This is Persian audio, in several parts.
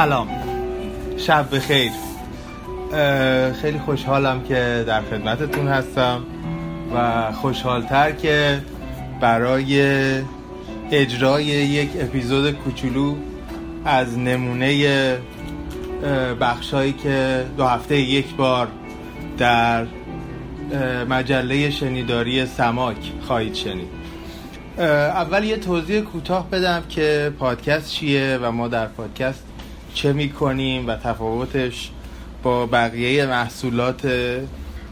سلام. شب بخیر. خیلی خوشحالم که در خدمتتون هستم و خوشحالتر که برای اجرای یک اپیزود کوچولو از نمونه بخشهایی که دو هفته یک بار در مجله شنیداری سماک خواهید شنید. اول یه توضیح کوتاه بدم که پادکست چیه و ما در پادکست چه می‌کنیم و تفاوتش با بقیه محصولات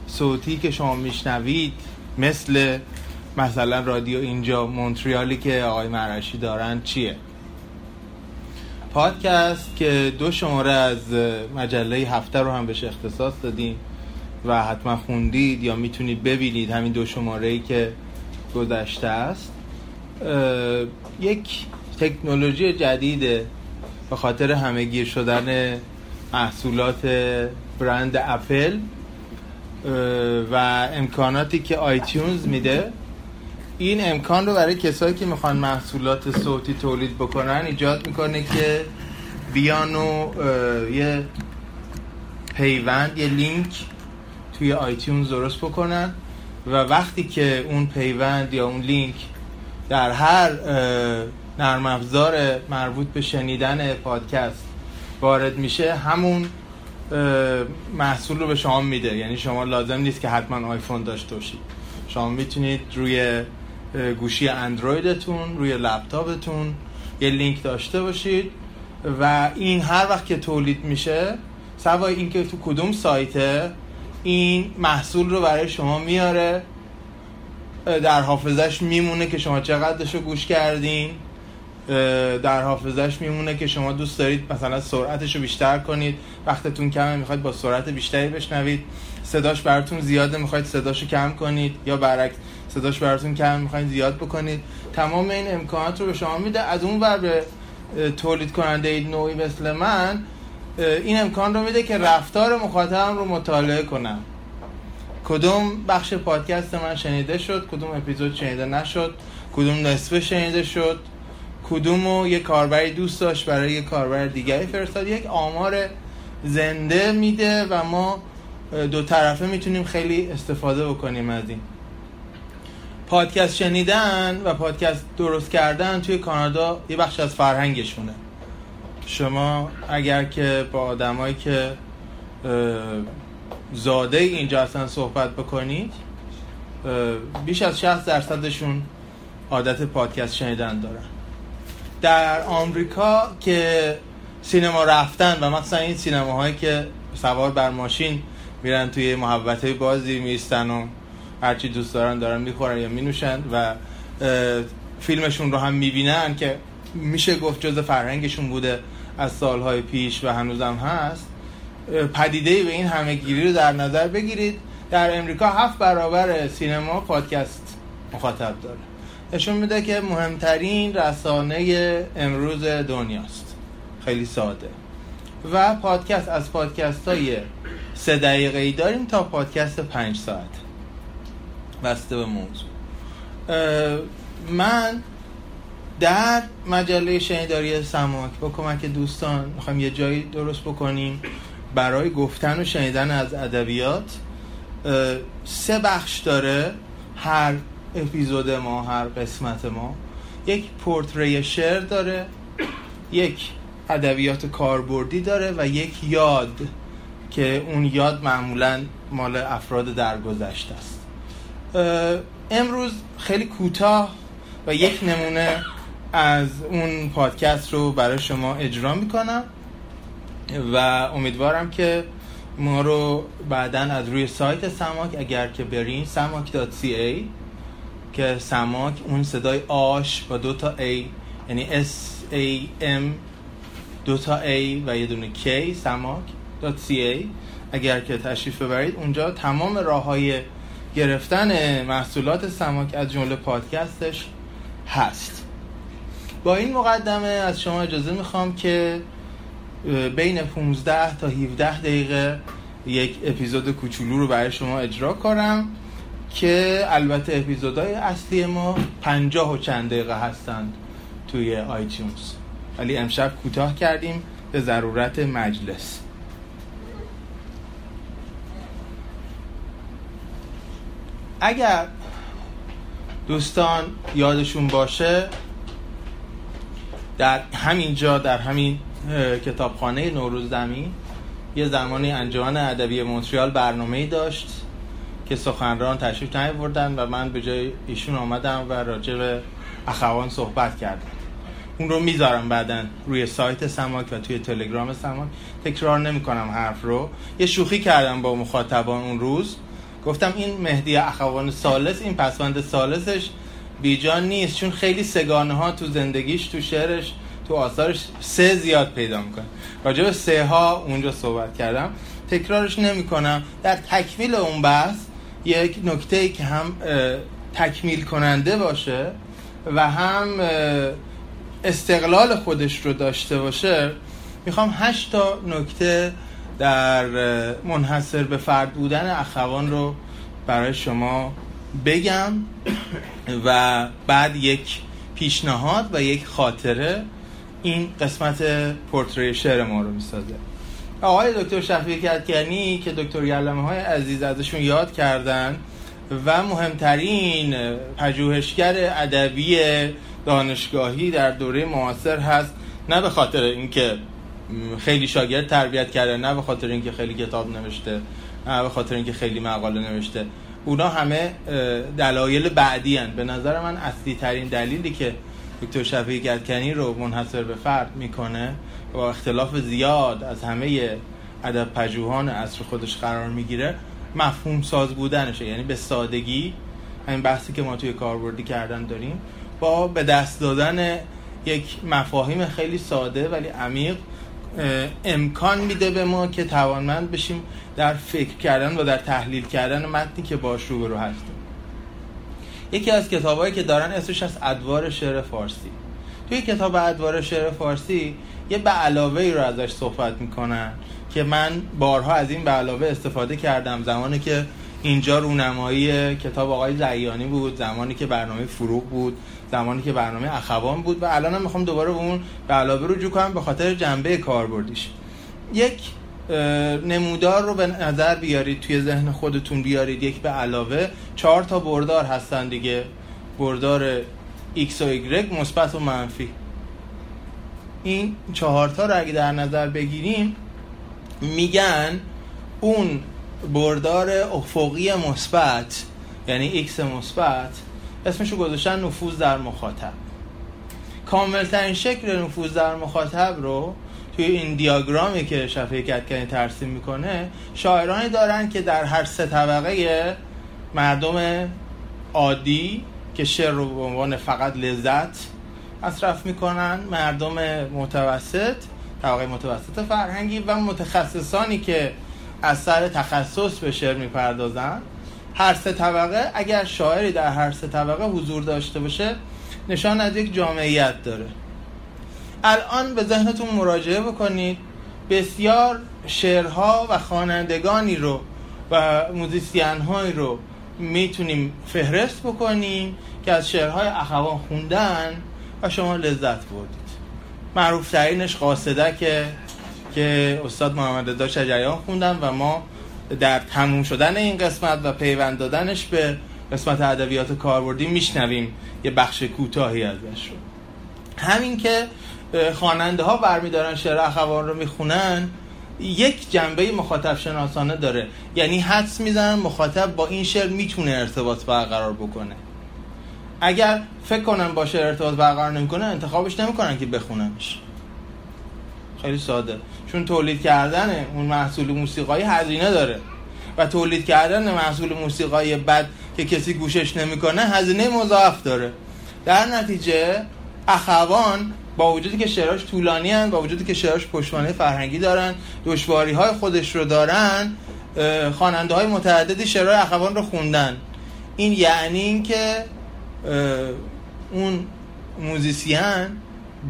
صوتی که شما میشنوید مثل مثلا رادیو اینجا مونتریالی که آقای مرشی دارن چیه؟ پادکست که دو شماره از مجله هفته رو هم بهش اختصاص دادیم و حتما خوندید یا می‌تونید ببینید همین دو شماره ای که گذشته است. یک تکنولوژی جدیده به خاطر همه‌گیر شدن محصولات برند اپل و امکاناتی که iTunes میده این امکان رو برای کسایی که می‌خوان محصولات صوتی تولید بکنن ایجاد می‌کنه که بیان و یه پیوند یه لینک توی iTunes درست بکنن و وقتی که اون پیوند یا اون لینک در هر نرم افزار مربوط به شنیدن پادکست وارد میشه. همون محصول رو به شما میده. یعنی شما لازم نیست که حتما آیفون داشته باشید. شما می‌تونید روی گوشی اندرویدتون روی لپتاپتون یه لینک داشته باشید و این هر وقت که تولید میشه سوای اینکه تو کدوم سایته این محصول رو برای شما میاره در حافظش میمونه که شما چقدرش رو گوش کردین. در حافظش میمونه که شما دوست دارید مثلا سرعتش رو بیشتر کنید. وقتتون کمه می‌خواید با سرعت بیشتری بشنوید. صداش براتون زیاده می‌خواید صداشو کم کنید. یا برعکس صداش براتون کم می‌خواید زیاد بکنید. تمام این امکانات رو به شما میده. از اون ور به تولید کننده نوعی مثل من این امکان رو میده که رفتار مخاطبم رو مطالعه کنم. کدوم بخش پادکست من شنیده شد کدوم اپیزود شنیده نشد کدوم نصفه شنیده شد. کدوم یه کاربری دوست داشت برای یه کاربر دیگری فرستاد. یک آمار زنده میده و ما دو طرفه می‌تونیم خیلی استفاده بکنیم از این. پادکست شنیدن و پادکست درست کردن توی کانادا یه بخش از فرهنگشونه. شما اگر که با آدمایی که زاده اینجا اصلا صحبت بکنید بیش از 60 درصدشون عادت پادکست شنیدن دارن. در آمریکا که سینما رفتن و مثلا این سینماهایی که سوار بر ماشین میرن توی محبت بازی میستن و هرچی دوست دارن دارن می‌خورن یا مینوشن و فیلمشون رو هم می‌بینن که میشه گفت جز فرهنگشون بوده از سالهای پیش و هنوزم هست. پدیده به این همه گیری رو در نظر بگیرید. در امریکا هفت برابر سینما پادکست مخاطب داره. نشون میده که مهمترین رسانه امروز دنیاست. خیلی ساده. و پادکست از پادکست های سه دقیقه ای داریم تا پادکست پنج ساعت. بسته به موضوع. من در مجله شنیداری سماک با کمک دوستان می‌خوایم یه جایی درست بکنیم برای گفتن و شنیدن از ادبیات. سه بخش داره. هر اپیزود ما هر قسمت ما یک پورتری شعر داره یک ادبیات کاربردی داره و یک یاد که اون یاد معمولا مال افراد درگذشته است. امروز خیلی کوتاه و یک نمونه از اون پادکست رو برای شما اجرا می‌کنم و امیدوارم که ما رو بعدا از روی سایت سماک اگر که برین سماک.ca که سماک اون صدای آش با دو تا A یعنی S A M دو تا A و یه دونه K سماک.ca اگر که تشریف ببرید اونجا تمام راه های گرفتن محصولات سماک از جمله پادکستش هست. با این مقدمه از شما اجازه می‌خوام که بین 15 تا 17 دقیقه یک اپیزود کوچولو رو برای شما اجرا کنم. که البته اپیزودهای اصلی ما 50 و چند دقیقه هستند توی آیتیونز. ولی امشب کوتاه کردیم به ضرورت مجلس. اگر دوستان یادشون باشه در همین جا در همین کتابخانه نوروز زمین یه زمانی انجمن ادبی مونتریال برنامه‌ای داشت. که سخنران تشریف نیاوردن و من به جای ایشون آمدم و راجع به اخوان صحبت کردم. اون رو می‌ذارم بعدا روی سایت سماک و توی تلگرام سماک. تکرار نمی‌کنم حرف رو. یه شوخی کردم با مخاطبان اون روز. گفتم این مهدی اخوان سالس این پسوند سالسش بیجان نیست چون خیلی سگانه ها تو زندگیش تو شعرش تو آثارش سه زیاد پیدا می‌کنه. راجع به سه ها اونجا صحبت کردم. تکرارش نمی‌کنم. در تکمیل اون بحث یک نکته ای که هم تکمیل کننده باشه و هم استقلال خودش رو داشته باشه می‌خوام هشت تا نکته در منحصر به فرد بودن اخوان رو برای شما بگم و بعد یک پیشنهاد و یک خاطره این قسمت پورتری شعر ما رو می‌سازه. آقای دکتر شفیع کدکنی که دکتر یلمه های عزیز ازشون یاد کردن و مهمترین پژوهشگر ادبی دانشگاهی در دوره معاصر هست نه به خاطر اینکه خیلی شاگرد تربیت کرده نه به خاطر اینکه خیلی کتاب نوشته نه به خاطر اینکه خیلی مقاله نوشته اونا همه دلایل بعدی هن. به نظر من اصلی ترین دلیلی که دکتر شفیعی گدکنی رو منحصر به فرد می‌کنه و اختلاف زیاد از همه ادب پژوهان عصر خودش قرار می‌گیره مفهوم ساز بودنشه. یعنی به سادگی همین بحثی که ما توی کاربردی کردن داریم با به دست دادن یک مفاهیم خیلی ساده ولی عمیق امکان میده به ما که توانمند بشیم در فکر کردن و در تحلیل کردن متنی که باش رو هستیم. یکی از کتابهایی که دارن اسمش از ادوار شعر فارسی. توی کتاب ادوار شعر فارسی یه به علاوه ای رو ازش صحبت می‌کنن که من بارها از این به علاوه استفاده کردم. زمانی که اینجا رونمایی کتاب آقای زیانی بود زمانی که برنامه فروغ بود زمانی که برنامه اخوان بود و الان هم می‌خوام دوباره به اون به علاوه رجوع کنم به خاطر جنبه کاربردیش. یک نمودار رو به نظر بیارید توی ذهن خودتون بیارید. یک به علاوه چهار تا بردار هستن دیگه. بردار x و y مثبت و منفی. این چهار تا رو اگه در نظر بگیریم میگن اون بردار افقی مثبت یعنی x مثبت اسمشو گذاشتن نفوذ در مخاطب. کاملترین شکل نفوذ در مخاطب رو توی این دیاگرامی که شفیه کتکنی ترسیم می‌کنه شاعرانی دارن که در هر سه طبقه مردم عادی که شعر رو به عنوان فقط لذت مصرف می‌کنن مردم متوسط طبقه متوسط فرهنگی و متخصصانی که از سر تخصص به شعر می‌پردازن. هر سه طبقه اگر شاعری در هر سه طبقه حضور داشته باشه نشان از یک جامعیت داره. الان به ذهنتون مراجعه بکنید. بسیار شعرها و خوانندگانی رو و موزیسین رو می‌تونیم فهرست بکنیم که از شعرهای اخوان خوندن و شما لذت بردید. معروف ترینش قاصده که که استاد محمد رضا شجریان خوندن و ما در تموم شدن این قسمت و پیوند دادنش به قسمت ادبیات کاربردی میشنویم. یه بخش کوتاهی ازش رو. همین که خواننده ها برمیدارن شعر اخوان رو می‌خونن یک جنبه مخاطب شناسانه داره. یعنی حدس می‌زنن مخاطب با این شعر می‌تونه ارتباط برقرار بکنه. اگر فکر کنن با شعر ارتباط برقرار نمی‌کنه انتخابش نمی‌کنن که بخوننش. خیلی ساده. چون تولید کردن اون محصول موسیقایی هزینه داره. و تولید کردن محصول موسیقایی بد که کسی گوشش نمی‌کنه هزینه مضاعف داره. در نتیجه اخوان با وجودی که شعراش طولانی هن با وجودی که شعراش پشتوانه فرهنگی دارن دشواری های خودش رو دارن خواننده های متعددی شعرهای اخوان رو خوندن. این یعنی اینکه اون موزیسین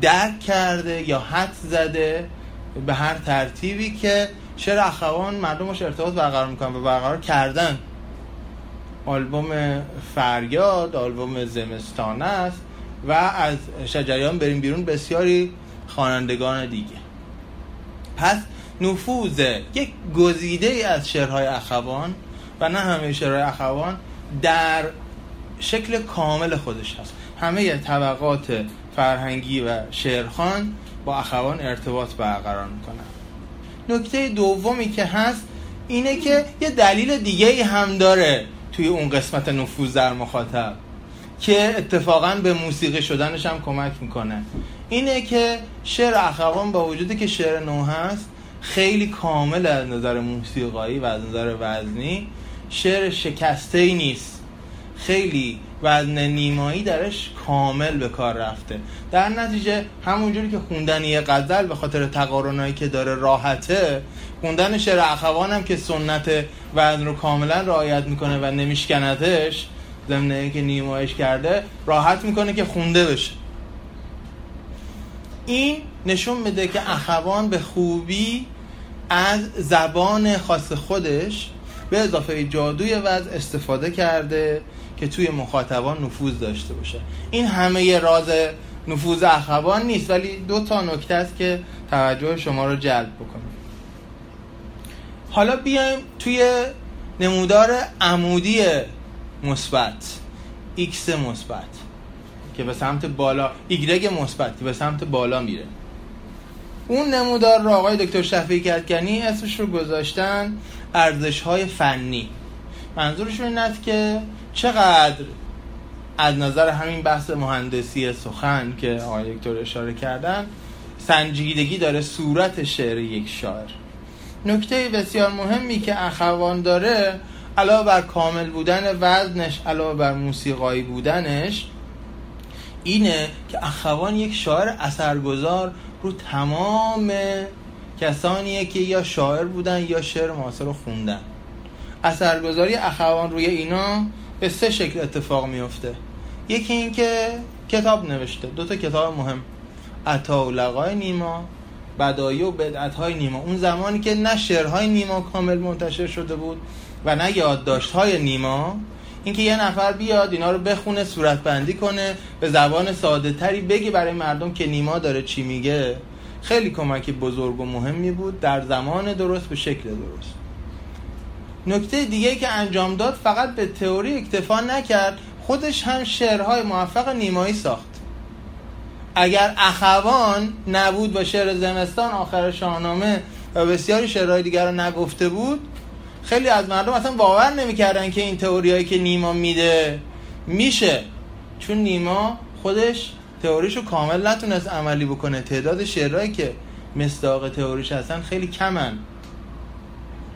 درک کرده یا حد زده به هر ترتیبی که شعر اخوان مردمش ارتباط برقرار می‌کنن و برقرار کردن. آلبوم فریاد آلبوم زمستان است. و از شجریان بریم بیرون. بسیاری خوانندگان دیگه. پس نفوذ یک گزیده ای از شعرهای اخوان و نه همه شعرهای اخوان در شکل کامل خودش هست. همه طبقات فرهنگی و شعرخان با اخوان ارتباط برقرار می‌کنن. نکته دومی که هست اینه که یه دلیل دیگه هم داره توی اون قسمت نفوذ در مخاطب. که اتفاقا به موسیقی شدنش هم کمک می‌کنه. اینه که شعر اخوان با وجودی که شعر نو هست خیلی کامل از نظر موسیقایی و از نظر وزنی شعر شکسته ای نیست. خیلی وزن نیمایی درش کامل به کار رفته. در نتیجه همونجوری که خوندن یه غزل به خاطر تقارنایی که داره راحته خوندن شعر اخوان هم که سنت وزن رو کاملا رعایت می‌کنه و نمیشکندش ضمن که نیمایش کرده راحت می‌کنه که خونده بشه. این نشون میده که اخوان به خوبی از زبان خاص خودش به اضافه جادوی وضع استفاده کرده که توی مخاطبان نفوذ داشته باشه. این همه راز نفوذ اخوان نیست ولی دو تا نکته است که توجه شما رو جلب بکنه. حالا بیایم توی نمودار عمودی مثبت. X مثبت. که به سمت بالا y مثبت که به سمت بالا میره. اون نمودار رو آقای دکتر شفیعی کردگنی اسمش رو گذاشتن ارزش های فنی. منظورشون این است که چقدر از نظر همین بحث مهندسی سخن که آقای دکتر اشاره کردن سنجیدگی داره صورت شعر یک شاعر. نکته بسیار مهمی که اخوان داره علاوه بر کامل بودن وزنش علاوه بر موسیقایی بودنش اینه که اخوان یک شاعر اثرگذار رو تمام کسانیه که یا شاعر بودن یا شعر معاصر رو خوندن. اثرگذاری اخوان روی اینا به سه شکل اتفاق میفته. یکی این که کتاب نوشته دو تا کتاب مهم. عطا و لقای نیما بدایی و بدعت های نیما. اون زمانی که نه شعرهای نیما کامل منتشر شده بود و نه یادداشت های نیما. اینکه یه نفر بیاد اینا رو بخونه صورت بندی کنه به زبان ساده تری بگی برای مردم که نیما داره چی میگه. خیلی کمک بزرگ و مهمی بود. در زمان درست به شکل درست. نکته دیگه که انجام داد فقط به تئوری اکتفا نکرد. خودش هم شعرهای موفق نیمایی ساخت. اگر اخوان نبود و شعر زمستان آخر شاهنامه و بسیاری شعرهای دیگر رو نگفته بود خیلی از مردم اصلا باور نمی‌کردن که این تئوریایی که نیما میده میشه. چون نیما خودش تئوریشو کامل نتونست عملی بکنه. تعداد شعرهایی که مصداق تئوریش هستن خیلی کمن.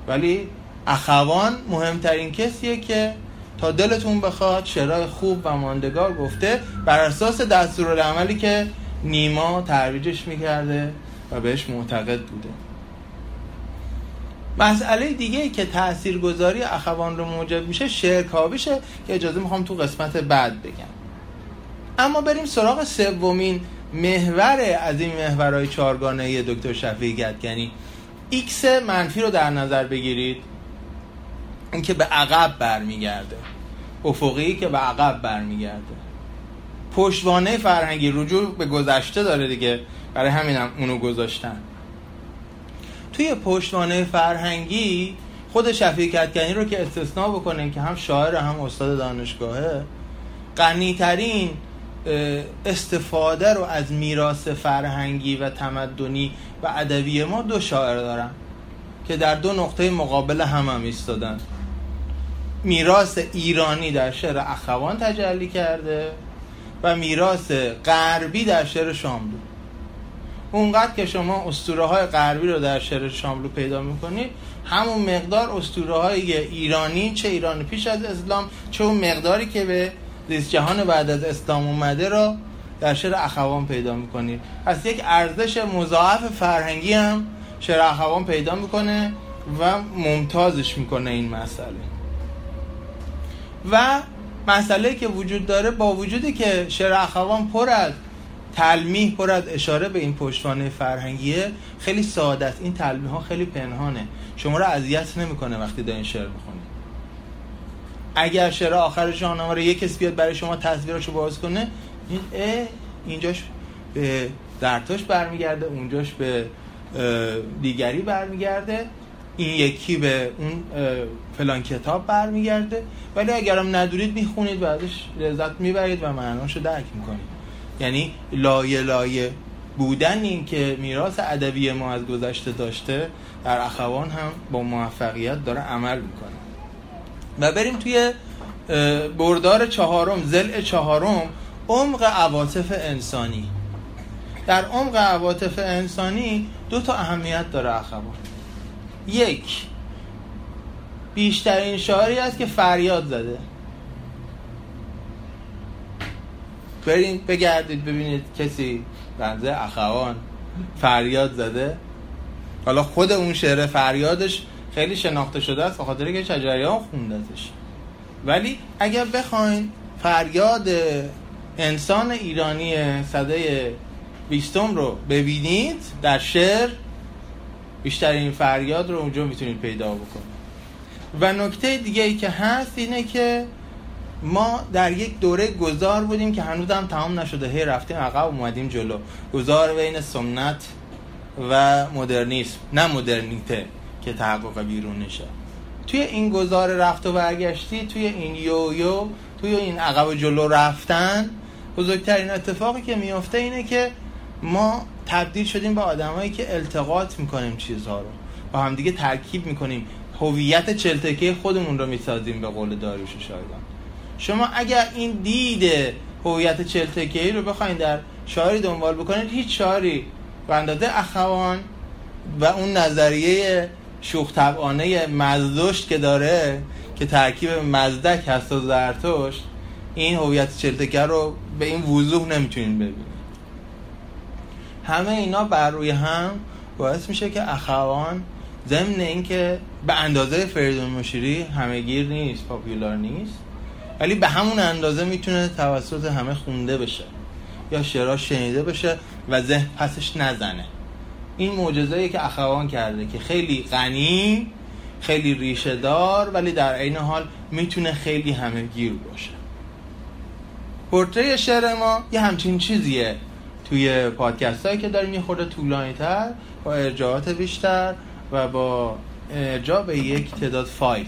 ولی اخوان مهمترین کسیه که تا دلتون بخواد شعرهای خوب و ماندگار گفته بر اساس دستورالعملی که نیما ترویجش می‌کرده و بهش معتقد بوده. مسئله دیگه ای که تاثیرگذاری اخوان رو موجب میشه شعرکاویشه که اجازه می‌خوام تو قسمت بعد بگم. اما بریم سراغ سومین محور از این محورهای چارگانه دکتر شفیعی کدکنی. x منفی رو در نظر بگیرید. اینکه به عقب برمیگرده. افقی که به عقب برمیگرده. پشتوانه فرهنگی رجوع به گذشته داره دیگه. برای همینم اونو گذاشتن. توی پشتوانه فرهنگی خود شفیعی کدکنی رو که استثناء بکنه که هم شاعر هم استاد دانشگاهه غنیترین استفاده رو از میراث فرهنگی و تمدنی و ادبی ما دو شاعر دارن که در دو نقطه مقابل هم هم ایستادن. میراث ایرانی در شعر اخوان تجلی کرده و میراث غربی در شعر شاملو اونقدر که شما اسطوره های غربی رو در شعر شاملو پیدا می‌کنید همون مقدار اسطوره های ایرانی چه ایران پیش از اسلام چه اون مقداری که به زیست جهان بعد از اسلام اومده رو در شعر اخوان پیدا می‌کنید. پس یک ارزش مضاعف فرهنگی هم شعر اخوان پیدا می‌کنه و ممتازش می‌کنه این مسئله. و مسئله که وجود داره با وجودی که شعر اخوان پر از تلمیح پر از اشاره به این پشتوانه فرهنگیه. خیلی ساده است. این تلمیح ها خیلی پنهانه. شما رو اذیت نمی‌کنه وقتی دارین شعر می‌خونید. اگر شعر آخر شاهنامه رو یک بیاد برای شما تصویرشو باز کنه این اینجاش به درتاش برمیگرده اونجاش به دیگری برمیگرده. این یکی به اون فلان کتاب برمیگرده. ولی اگرم ندونید می‌خونید و ازش لذت می‌برید و معناشو درک می‌کنید. یعنی لایه لایه بودن این که میراث ادبی ما از گذشته داشته در اخوان هم با موفقیت داره عمل می‌کنه. و بریم توی بردار چهارم زل چهارم عمق عواطف انسانی. در عمق عواطف انسانی دو تا اهمیت داره اخوان. یک بیشترین شاعری است که فریاد زده. برین بگردید ببینید کسی بنده اخوان فریاد زده. حالا خود اون شعر فریادش خیلی شناخته شده است خاطر که شجریان خوندتش. ولی اگر بخواین فریاد انسان ایرانی صده بیستم رو ببینید در شعر بیشترین فریاد رو اونجا می‌تونید پیدا بکنید. و نکته دیگه ای که هست اینه که ما در یک دوره گذار بودیم که هنوز هم تمام نشده. هی رفتیم عقب اومدیم جلو. گذار بین سنت و مدرنیسم. نه مدرنیته که تحقق بیرون نشه. توی این گذار رفت و برگشتی توی این یو توی این عقب و جلو رفتن بزرگترین اتفاقی که میفته اینه که ما تبدیل شدیم به آدمایی که التقاط می‌کنیم چیزها رو. با همدیگه ترکیب می‌کنیم. هویت چلتکه خودمون رو می‌سازیم به قول داریوش شایدان شما اگر این دید هویت چلتکه رو بخواید در شاعری دنبال بکنید هیچ شاعری بنداده اخوان و اون نظریه شوخ طبعانه مزدشت که داره که ترکیب مزدک هست و زرتشت این هویت چلتکه رو به این وضوح نمی‌تونین ببینید. همه اینا بر روی هم باعث میشه که اخوان ضمن اینکه به اندازه فریدون مشیری همه گیر نیست پاپیولار نیست. ولی به همون اندازه می‌تونه توسط همه خونده بشه یا شعرها شنیده بشه و ذهن پسش نزنه. این معجزه‌ای که اخوان کرده که خیلی غنی خیلی ریشه دار ولی در عین حال می‌تونه خیلی همه گیر باشه. پورتری شعر ما یه همچین چیزیه. توی پادکست هایی که داریم یه خورده طولانی تر با ارجاعات بیشتر و با ارجاع به یک تعداد فایل.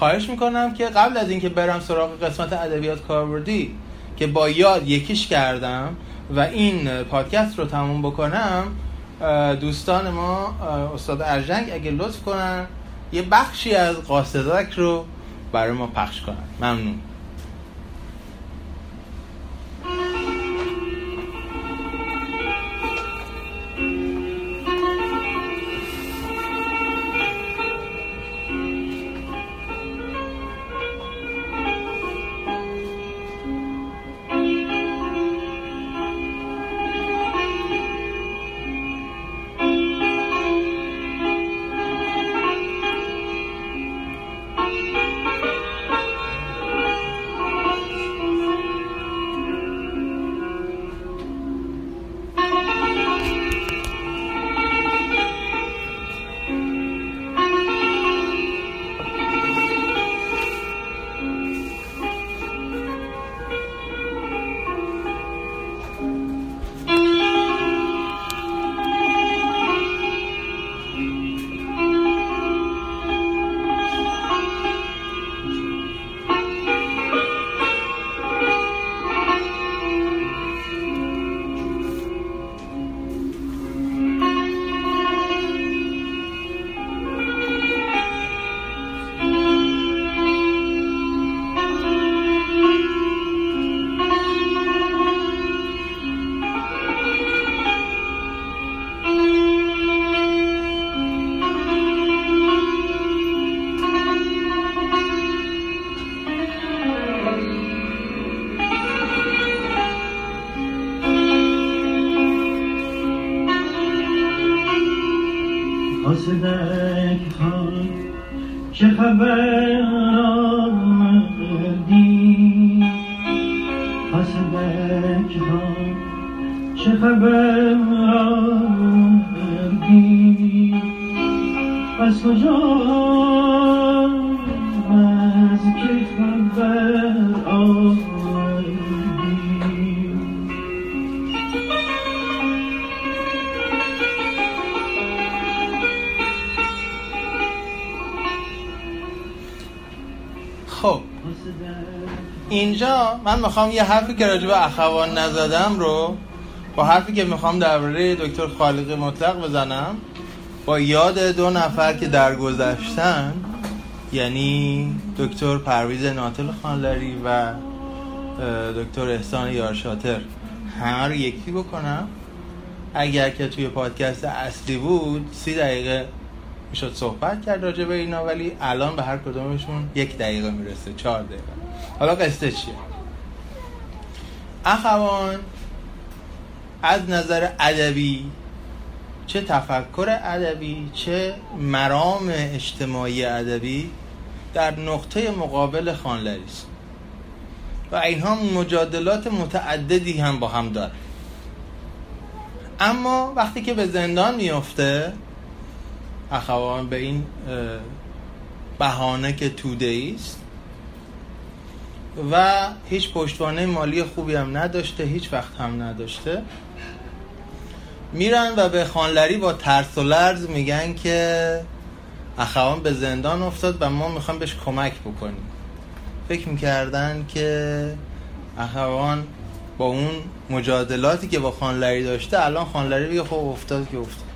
خواهش می‌کنم که قبل از اینکه برم سراغ قسمت ادبیات کاربردی که با یاد یکیش کردم و این پادکست رو تموم بکنم دوستان ما استاد ارجنگ اگه لطف کنن یه بخشی از قاصدک رو برای ما پخش کنن. ممنون. اینجا من می‌خوام یه حرفی که راجع به اخوان نزدم رو با حرفی که می‌خوام درباره دکتر خالق مطلق بزنم با یاد دو نفر که درگذشتن یعنی دکتر پرویز ناتل خانلری و دکتر احسان یارشاتر. همه رو یکی بکنم. اگر که توی پادکست اصلی بود سی دقیقه می‌شد صحبت کرد راجع به اینا ولی الان به هر کدومشون یک دقیقه می‌رسه چهار دقیقه. حالا قصه چیه؟ اخوان از نظر ادبی چه تفکر ادبی چه مرام اجتماعی ادبی در نقطه مقابل خانلری است. و اینها مجادلات متعددی هم با هم داره اما وقتی که به زندان میفته اخوان به این بهانه که توده است. و هیچ پشتوانه مالی خوبی هم نداشته هیچ وقت هم نداشته. میرن و به خانلری با ترس و لرز میگن که اخوان به زندان افتاد و ما می‌خوام بهش کمک بکنیم. فکر می‌کردن که اخوان با اون مجادلاتی که با خانلری داشته الان خانلری بگه خب افتاد که افتاد.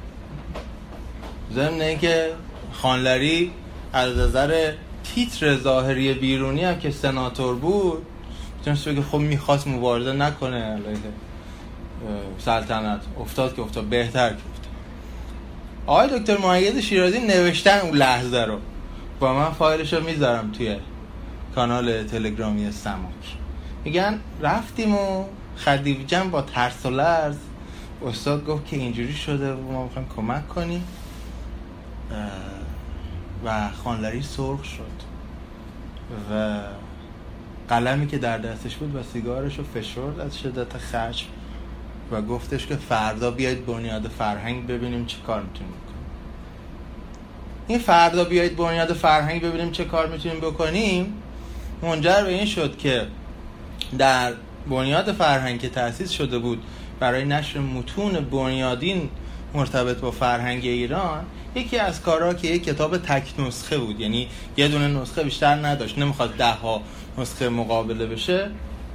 ضمن اینکه خانلری از نظر تیتر ظاهری بیرونی هم که سناتور بود می‌تونست بگه خب می‌خواست مبارزه نکنه علیه سلطنت افتاد که افتاد بهتر که افتاد. آقای دکتر معید شیرازی نوشتن اون لحظه رو. با من فایلش رو می‌ذارم توی کانال تلگرامی سماک. میگن رفتیم و خدیوجم با ترس و لرز استاد گفت که اینجوری شده و ما می‌خوایم کمک کنیم. و خانلری سرخ شد و قلمی که در دستش بود و سیگارش رو فشرد از شدت خشم و گفتش که فردا بیاید بنیاد فرهنگ ببینیم چه کار می‌تونیم بکنیم. این فردا بیاید بنیاد فرهنگ ببینیم چه کار می‌تونیم بکنیم. منجر به این شد که در بنیاد فرهنگ که تأسیس شده بود برای نشر متون بنیادین مرتبط با فرهنگ ایران یکی از کارها که یک کتاب تک نسخه بود یعنی یه دونه نسخه بیشتر نداشت نمی‌خواد ده ها نسخه مقابله بشه.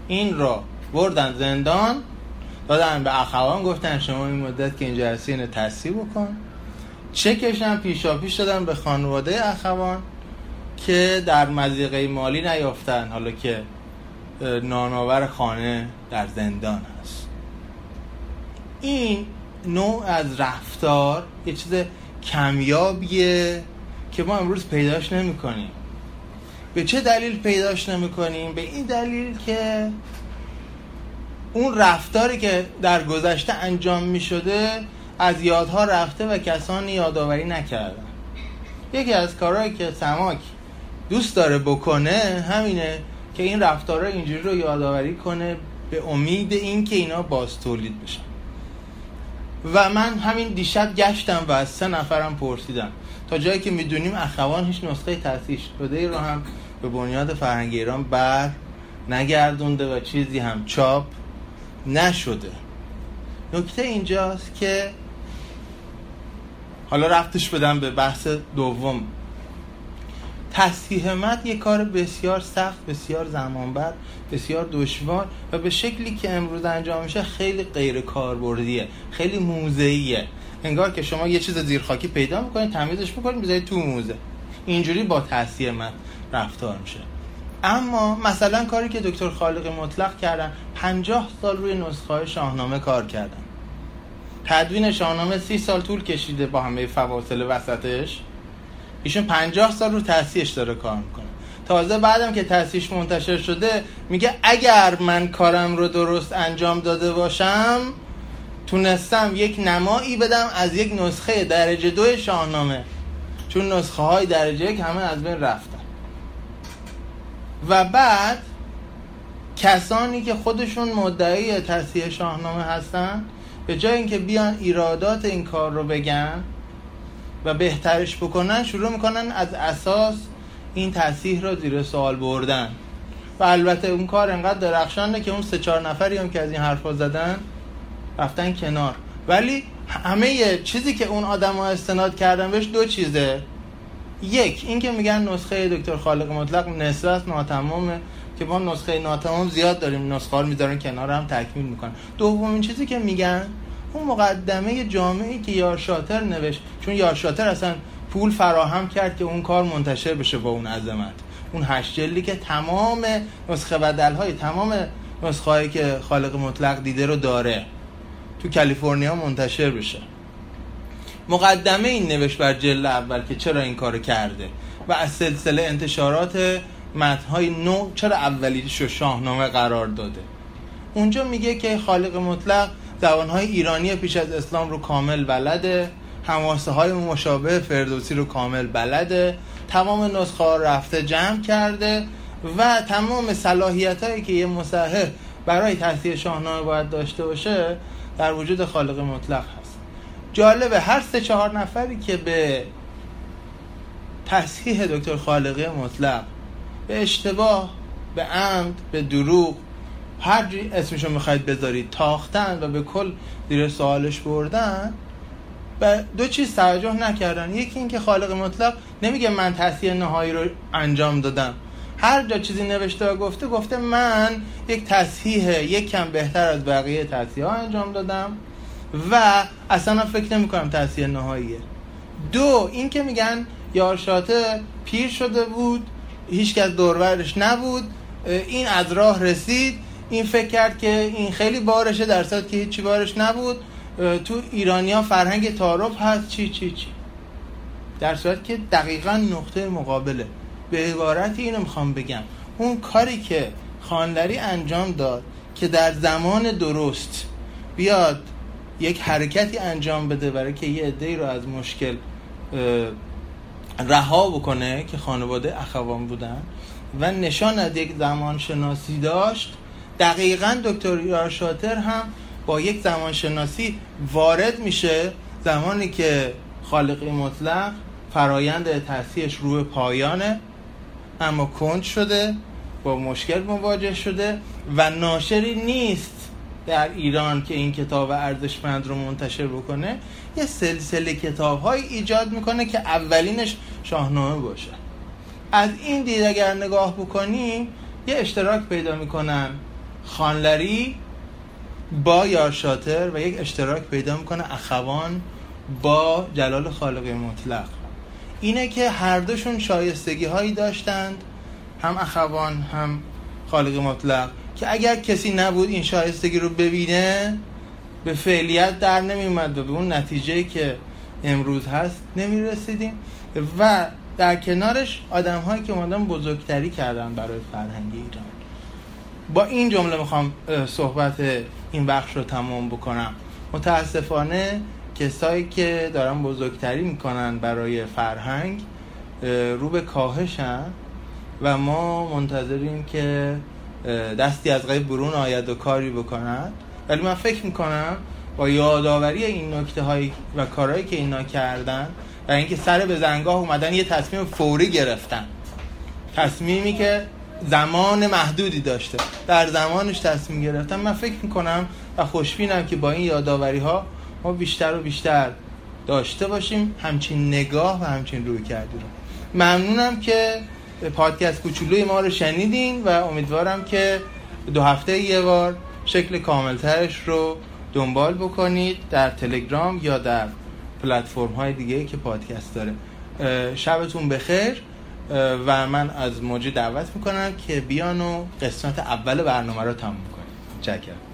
این را بردن زندان دادن به اخوان گفتن شما این مدت که اینجا هستی اینو تصحیح بکن. چکش هم پیشا پیش دادن به خانواده اخوان که در مزیقه مالی نیافتن حالا که نانآور خانه در زندان هست. این نوع از رفتار یه چیز کمیابیه که ما امروز پیداش نمی کنیم به چه دلیل پیداش نمی کنیم؟ به این دلیل که اون رفتاری که در گذشته انجام می شده از یادها رفته و کسانی یادآوری نکردن. یکی از کارهایی که سماک دوست داره بکنه همینه که این رفتارها اینجوری رو یادآوری کنه به امید اینکه اینا باز تولید بشن. و من همین دیشب گشتم و از سه نفرم پرسیدم تا جایی که می‌دونیم اخوان هیچ نسخه تاسیس شده ای رو هم به بنیاد فرهنگ ایران بر نگردونده و چیزی هم چاپ نشده. نکته اینجاست که حالا رفتش بدم به بحث دوم. تصحیح مد یه کار بسیار سخت بسیار زمانبر بسیار دشوار و به شکلی که امروز انجام میشه خیلی غیر کاربردیه خیلی موزهیه انگار که شما یه چیز زیرخاکی پیدا می‌کنید تمیزش می‌کنید می‌ذارید تو موزه. اینجوری با تصحیح مد رفتار میشه. اما مثلا کاری که دکتر خالق مطلق کردن 50 سال روی نسخه شاهنامه کار کردن. تدوین شاهنامه سی سال طول کشیده با همه فواصل وسطش. ایشون 50 سال رو تحصیلش داره کار می‌کنه. تازه بعدم که تحصیلش منتشر شده میگه اگر من کارم رو درست انجام داده باشم تونستم یک نمایی بدم از یک نسخه درجه دو شاهنامه. چون نسخه های درجه یک همه از بین رفتن. و بعد کسانی که خودشون مدعی تصحیح شاهنامه هستن به جای اینکه بیان ایرادات این کار رو بگن و بهترش بکنن شروع می‌کنن از اساس این تصحیح رو زیر سوال بردن. و البته اون کار انقدر درخشانه که اون سه چهار نفری هم که از این حرفا زدن رفتن کنار. ولی همه چیزی که اون آدم ها استناد کردن بهش دو چیزه. یک اینکه میگن نسخه دکتر خالق مطلق نسبت ناتمامه که ما نسخه ناتمام زیاد داریم نسخه رو می‌ذارن کنار هم تکمیل می‌کنن. دومین چیزی که میگن اون مقدمه جامعی که یار شاتر نوشت چون یار شاتر اصلا پول فراهم کرد که اون کار منتشر بشه با اون عظمت. اون هشت جلدی که تمام نسخه بدل های تمام نسخه هایی که خالق مطلق دیده رو داره تو کالیفرنیا منتشر بشه. مقدمه این نوشت بر جلد اول که چرا این کار کرده؟ و از سلسله انتشارات متنهای نو چرا اولیش رو شاهنامه قرار داده؟ اونجا میگه که خالق مطلق زبانهای ایرانی پیش از اسلام رو کامل بلده هماسه های مشابه فردوسی رو کامل بلده تمام نسخه ها رفته جمع کرده و تمام صلاحیت هایی که یه مصحح برای تصحیح شاهنامه باید داشته باشه در وجود خالق مطلق هست. جالبه هر سه چهار نفری که به تصحیح دکتر خالقی مطلق به اشتباه به عمد به دروغ هر اسمشو می‌خواید بذارید تاختن و به کل زیر سوالش بردن و دو چیز توجه نکردن. یکی اینکه خالق مطلق نمیگه من تصحیح نهایی رو انجام دادم. هر جا چیزی نوشته و گفته گفته من یک تصحیح یک کم بهتر از بقیه تصحیح ها انجام دادم و اصلا فکر نمی کنم تصحیح نهاییه. دو این که میگن یارشاته پیر شده بود هیچ کس دورورش نبود این از راه رسید این فکر کرد که این خیلی بارشه در که هیچی بارش نبود. تو ایرانیا فرهنگ تعارف هست. چی چی چی؟ در صورت که دقیقا نقطه مقابله. به عبارت اینو می‌خوام بگم. اون کاری که خانلری انجام داد که در زمان درست بیاد یک حرکتی انجام بده برای که یه عده‌ای رو از مشکل رها بکنه که خانواده اخوان بودن و نشان از یک زمان شناسی داشت دقیقا دکتر یارشاتر هم با یک زمانشناسی وارد میشه زمانی که خالقی مطلق فرایند تحصیلش روی پایانه اما کند شده با مشکل مواجه شده و ناشری نیست در ایران که این کتاب ارزشمند رو منتشر بکنه. یه سلسله کتاب های ایجاد می‌کنه که اولینش شاهنامه باشه. از این دید اگر نگاه بکنیم یه اشتراک پیدا می‌کنن. خانلری با یارشاتر و یک اشتراک پیدا می‌کنه اخوان با جلال خالقی مطلق. اینه که هر دوشون شایستگی هایی داشتند هم اخوان هم خالق مطلق که اگر کسی نبود این شایستگی رو ببینه به فعلیت در نمیومد و به اون نتیجه که امروز هست نمی‌رسیدیم. و در کنارش آدم هایی که اومدن بزرگتری کردن برای فرهنگ ایران. با این جمله می‌خوام صحبت این بخش رو تمام بکنم. متاسفانه کسایی که دارن بزرگتری می‌کنن برای فرهنگ رو به کاهشن و ما منتظریم که دستی از غیب برون آید و کاری بکنند. ولی من فکر می‌کنم با یادآوری این نکته های و کارهایی که اینا کردن و اینکه سر به زنگاه اومدن یه تصمیم فوری گرفتن. تصمیمی که زمان محدودی داشته. در زمانش تصمیم گرفتن من فکر می‌کنم و خوشبینم که با این یادآوری ها ما بیشتر و بیشتر داشته باشیم. همچین نگاه و همچین روی کردیم ممنونم که پادکست کوچولوی ما رو شنیدین و امیدوارم که دو هفته یه بار شکل کاملترش رو دنبال بکنید در تلگرام یا در پلتفرم های دیگه که پادکست داره. شبتون بخیر. و من از موجی دعوت می‌کنم که بیان و قسمت اول برنامه رو تموم کنیم. چکر